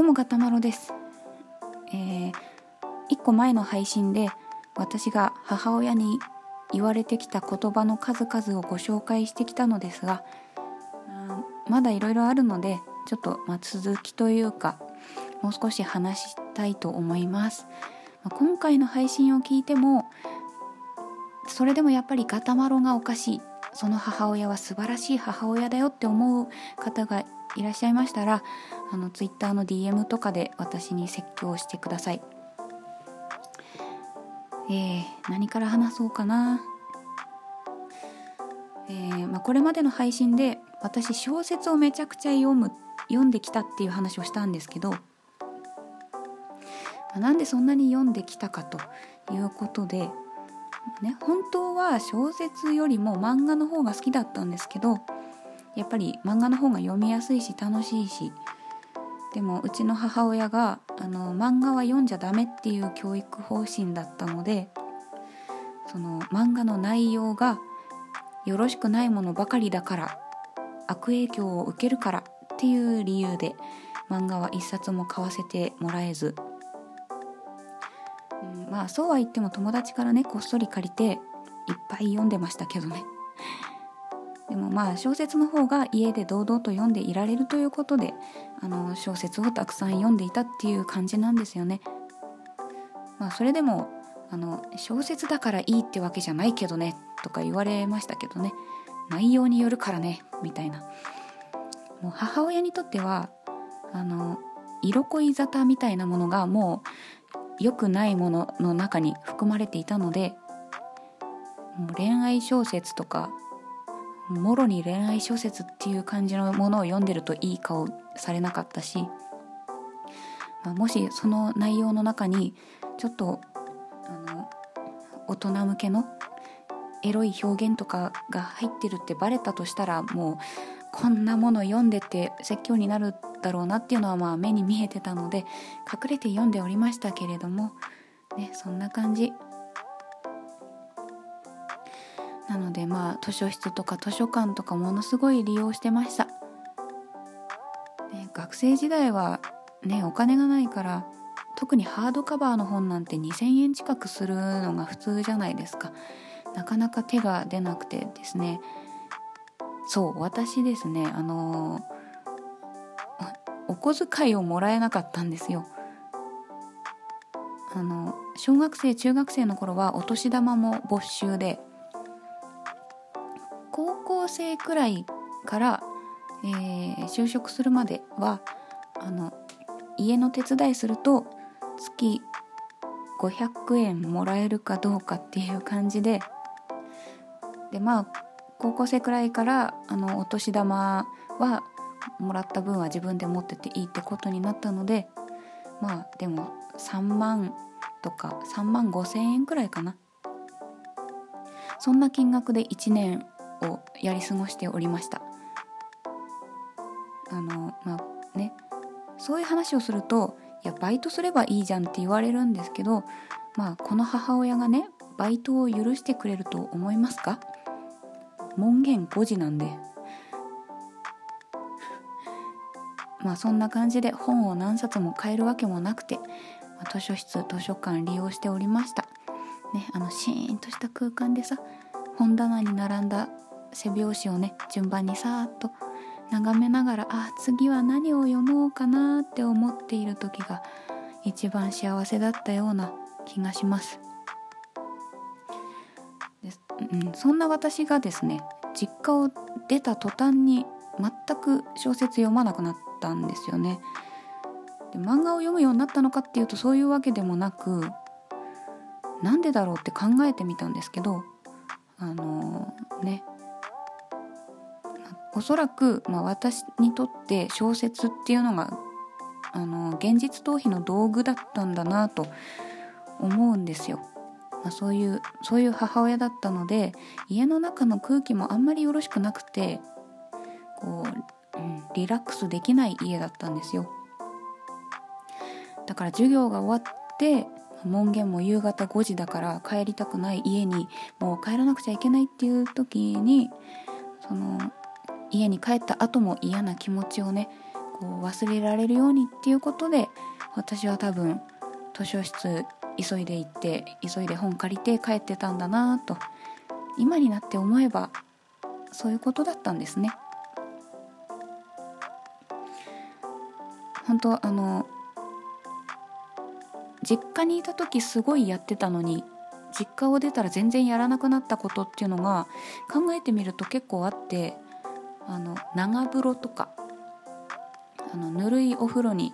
どうもガタマロです。えー、1個前の配信で私が母親に言われてきた言葉の数々をご紹介してきたのですがまだいろいろあるのでちょっとま続きというかもう少し話したいと思います、ま今回の配信を聞いてもそれでもやっぱりガタマロがおかしい。その母親は素晴らしい母親だよって思う方がいらっしゃいましたらあの Twitter の DM とかで私に説教してください。えー、何から話そうかな。えー、まあ、これまでの配信で私小説をめちゃくちゃ読む読んできたっていう話をしたんですけど、まあ、なんでそんなに読んできたかということで、ね、本当は小説よりも漫画の方が好きだったんですけどやっぱり漫画の方が読みやすいし楽しいし。でもうちの母親があの漫画は読んじゃダメっていう教育方針だったのでその漫画の内容がよろしくないものばかりだから悪影響を受けるからっていう理由で漫画は一冊も買わせてもらえず、うん、まあそうは言っても友達からねこっそり借りていっぱい読んでましたけどね。でもまあ小説の方が家で堂々と読んでいられるということであの小説をたくさん読んでいたっていう感じなんですよね。まあ、それでもあの小説だからいいってわけじゃないけどねとか言われましたけどね内容によるからねみたいなもう母親にとってはあの色恋沙汰みたいなものがもう良くないものの中に含まれていたのでもう恋愛小説とかもろに恋愛小説っていう感じのものを読んでるといい顔されなかったし、まあ、もしその内容の中にちょっとあの大人向けのエロい表現とかが入ってるってバレたとしたらもうこんなもの読んでて説教になるだろうなっていうのはまあ目に見えてたので隠れて読んでおりましたけれどもねそんな感じ。なのでまあ図書室とか図書館とかものすごい利用してました、ね、学生時代はねお金がないから特にハードカバーの本なんて2,000円近くするのが普通じゃないですか。なかなか手が出なくてですね。そう私ですねあのお小遣いをもらえなかったんですよ。あの小学生中学生の頃はお年玉も没収で高校生くらいから、えー、就職するまではあの家の手伝いすると月500円もらえるかどうかっていう感じででまあ高校生くらいからあのお年玉はもらった分は自分で持ってていいってことになったのでまあでも3万とか3万5千円くらいかな。そんな金額で1年をやり過ごしておりました。あのまあね。そういう話をするといやバイトすればいいじゃんって言われるんですけどまあこの母親がねバイトを許してくれると思いますか？門限5時なんで。まあそんな感じで本を何冊も買えるわけもなくて、ま、図書室図書館利用しておりました。ねあのシーンとした空間でさ本棚に並んだ背表紙をね順番にさーっと眺めながらあ次は何を読もうかなって思っている時が一番幸せだったような気がします。で、うん、そんな私がですね実家を出た途端に全く小説読まなくなったんですよね。で漫画を読むようになったのかっていうとそういうわけでもなくなんでだろうって考えてみたんですけどあのー、ねおそらく、まあ、私にとって小説っていうのがあの現実逃避の道具だったんだなと思うんですよ。まあ、そういうそういう母親だったので家の中の空気もあんまりよろしくなくてこう、うん、リラックスできない家だったんですよ。だから授業が終わって門限も夕方5時だから帰りたくない家にもう帰らなくちゃいけないっていう時にその家に帰った後も嫌な気持ちをねこう忘れられるようにっていうことで私は多分図書室急いで行って急いで本借りて帰ってたんだなと今になって思えばそういうことだったんですね。本当あの実家にいた時すごいやってたのに実家を出たら全然やらなくなったことっていうのが考えてみると結構あってあの長風呂とかあのぬるいお風呂に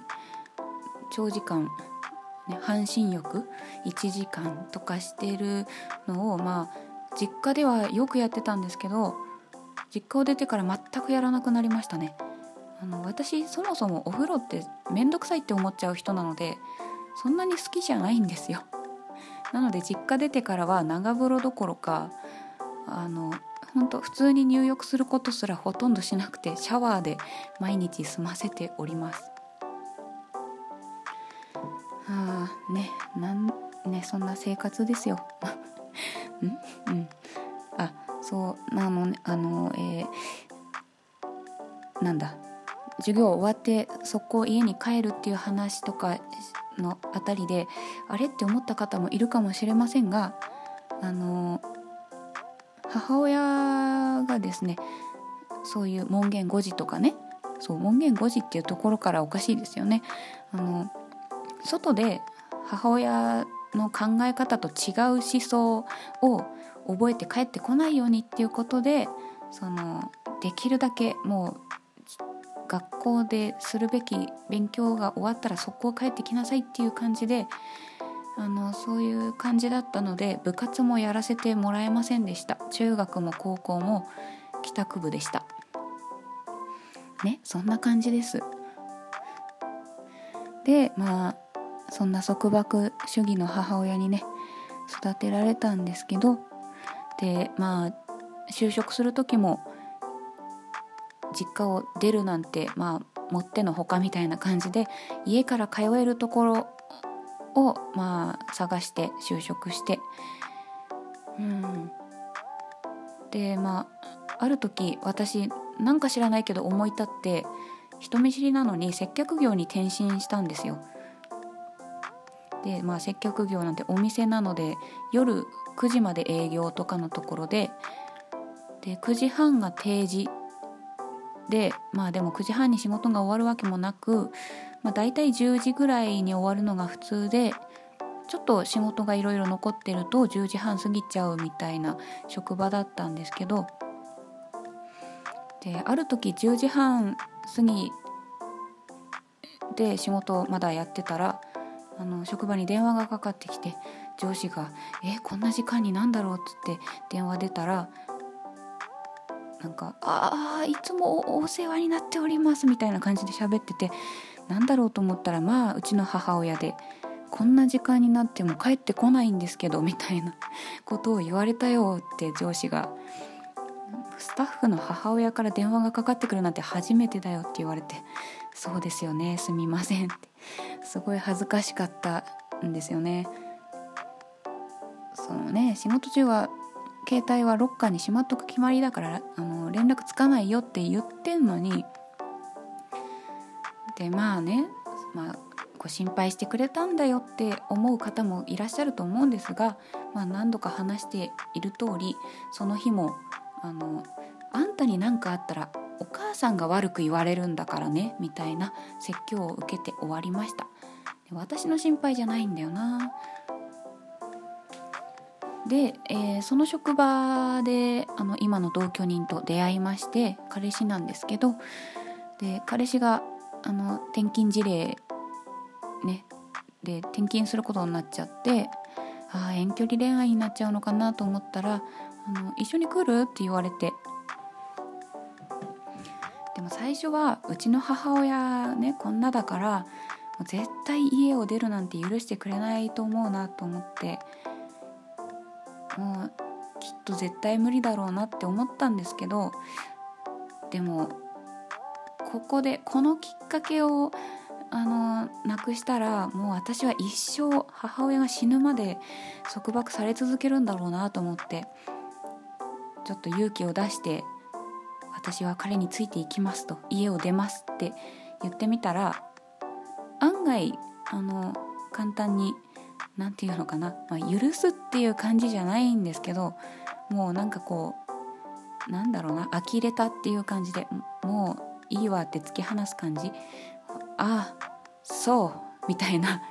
長時間、ね、半身浴1時間とかしてるのをまあ実家ではよくやってたんですけど実家を出てから全くやらなくなりましたね。あの私そもそもお風呂って面倒くさいって思っちゃう人なのでそんなに好きじゃないんですよ。なので実家出てからは長風呂どころかあの本当普通に入浴することすらほとんどしなくてシャワーで毎日済ませております。ああねなんねそんな生活ですよ。うん？うんあそうなのねあのえー、なんだ？授業終わって速攻家に帰るっていう話とかのあたりであれって思った方もいるかもしれませんがあの母親がですねそういう門限5時とかねそう門限5時っていうところからおかしいですよね。あの外で母親の考え方と違う思想を覚えて帰ってこないようにっていうことでそのできるだけもう学校でするべき勉強が終わったら速攻帰ってきなさいっていう感じであのそういう感じだったので部活もやらせてもらえませんでした。中学も高校も帰宅部でした。ねそんな感じです。でまあそんな束縛主義の母親にね育てられたんですけどでまあ就職する時も実家を出るなんてまあもってのほかみたいな感じで家から通えるところをまあ探して就職してうんでまあある時私なんか知らないけど思い立って人見知りなのに接客業に転身したんですよ。でまあ接客業なんてお店なので夜9時まで営業とかのところでで9時半が定時でまあでも9時半に仕事が終わるわけもなく、まあ、大体10時ぐらいに終わるのが普通でちょっと仕事がいろいろ残ってると10時半過ぎちゃうみたいな職場だったんですけどである時10時半過ぎで仕事をまだやってたらあの職場に電話がかかってきて上司が「えこんな時間になんだろう?」っつって電話出たらなんか「ああいつもお世話になっております」みたいな感じで喋っててなんだろうと思ったらまあうちの母親で「こんな時間になっても帰ってこないんですけど」みたいなことを言われたよって上司がスタッフの母親から電話がかかってくるなんて初めてだよって言われて「そうですよねすみません」ってすごい恥ずかしかったんですよね。そのね仕事中は携帯はロッカーにしまっとく決まりだからあの連絡つかないよって言ってんのにでまあね、まあ、ご心配してくれたんだよって思う方もいらっしゃると思うんですが、まあ、何度か話している通りその日もあの「あんたに何かあったらお母さんが悪く言われるんだからね」みたいな説教を受けて終わりました。で私の心配じゃないんだよなで、えー、その職場であの今の同居人と出会いまして彼氏なんですけどで彼氏があの転勤事例ねで転勤することになっちゃってあ遠距離恋愛になっちゃうのかなと思ったらあの一緒に来るって言われて。でも最初はうちの母親ねこんなだからもう絶対家を出るなんて許してくれないと思うなと思ってもうきっと絶対無理だろうなって思ったんですけどでもここでこのきっかけをあのなくしたらもう私は一生母親が死ぬまで束縛され続けるんだろうなと思ってちょっと勇気を出して私は彼についていきますと家を出ますって言ってみたら案外あの簡単に何て言うのかな、まあ、許すっていう感じじゃないんですけどもうなんかこうなんだろうな。呆れたっていう感じでもういいわって突き放す感じ。ああそう。みたいな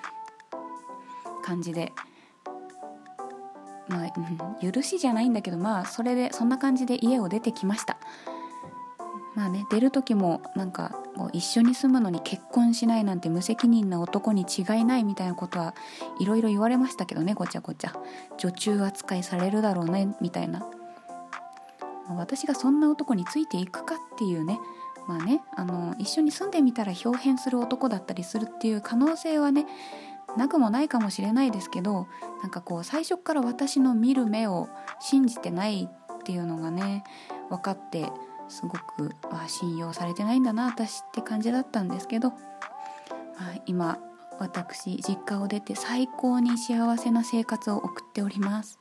感じで。まあ、許しじゃないんだけどまあそれでそんな感じで家を出てきました。まあね出る時もなんかこう一緒に住むのに結婚しないなんて無責任な男に違いないみたいなことはいろいろ言われましたけどねごちゃごちゃ。女中扱いされるだろうねみたいな。私がそんな男についていくかっていうね。まあねあの一緒に住んでみたら表変する男だったりするっていう可能性はねなくもないかもしれないですけどなんかこう最初から私の見る目を信じてないっていうのがね分かってすごくあ信用されてないんだな私って感じだったんですけど、まあ、今私実家を出て最高に幸せな生活を送っております。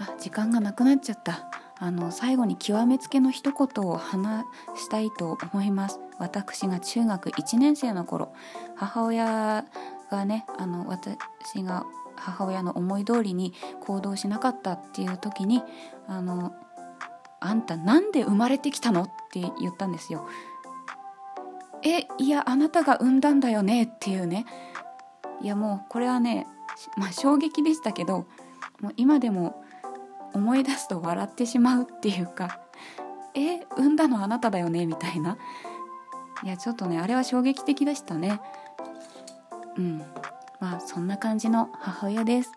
あ時間がなくなっちゃった。あの最後に極めつけの一言を話したいと思います。私が中学1年生の頃母親がねあの私が母親の思い通りに行動しなかったっていう時にあのあんたなんで生まれてきたの？って言ったんですよ。えいやあなたが産んだんだよね？っていうね。いやもうこれはねまあ衝撃でしたけどもう今でも思い出すと笑ってしまうっていうかえ産んだのあなただよね？みたいな。いやちょっとねあれは衝撃的でしたね。うん。まあそんな感じの母親です。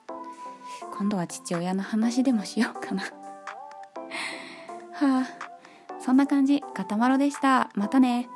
今度は父親の話でもしようかな。はあ。そんな感じ。かたまろでした。またね。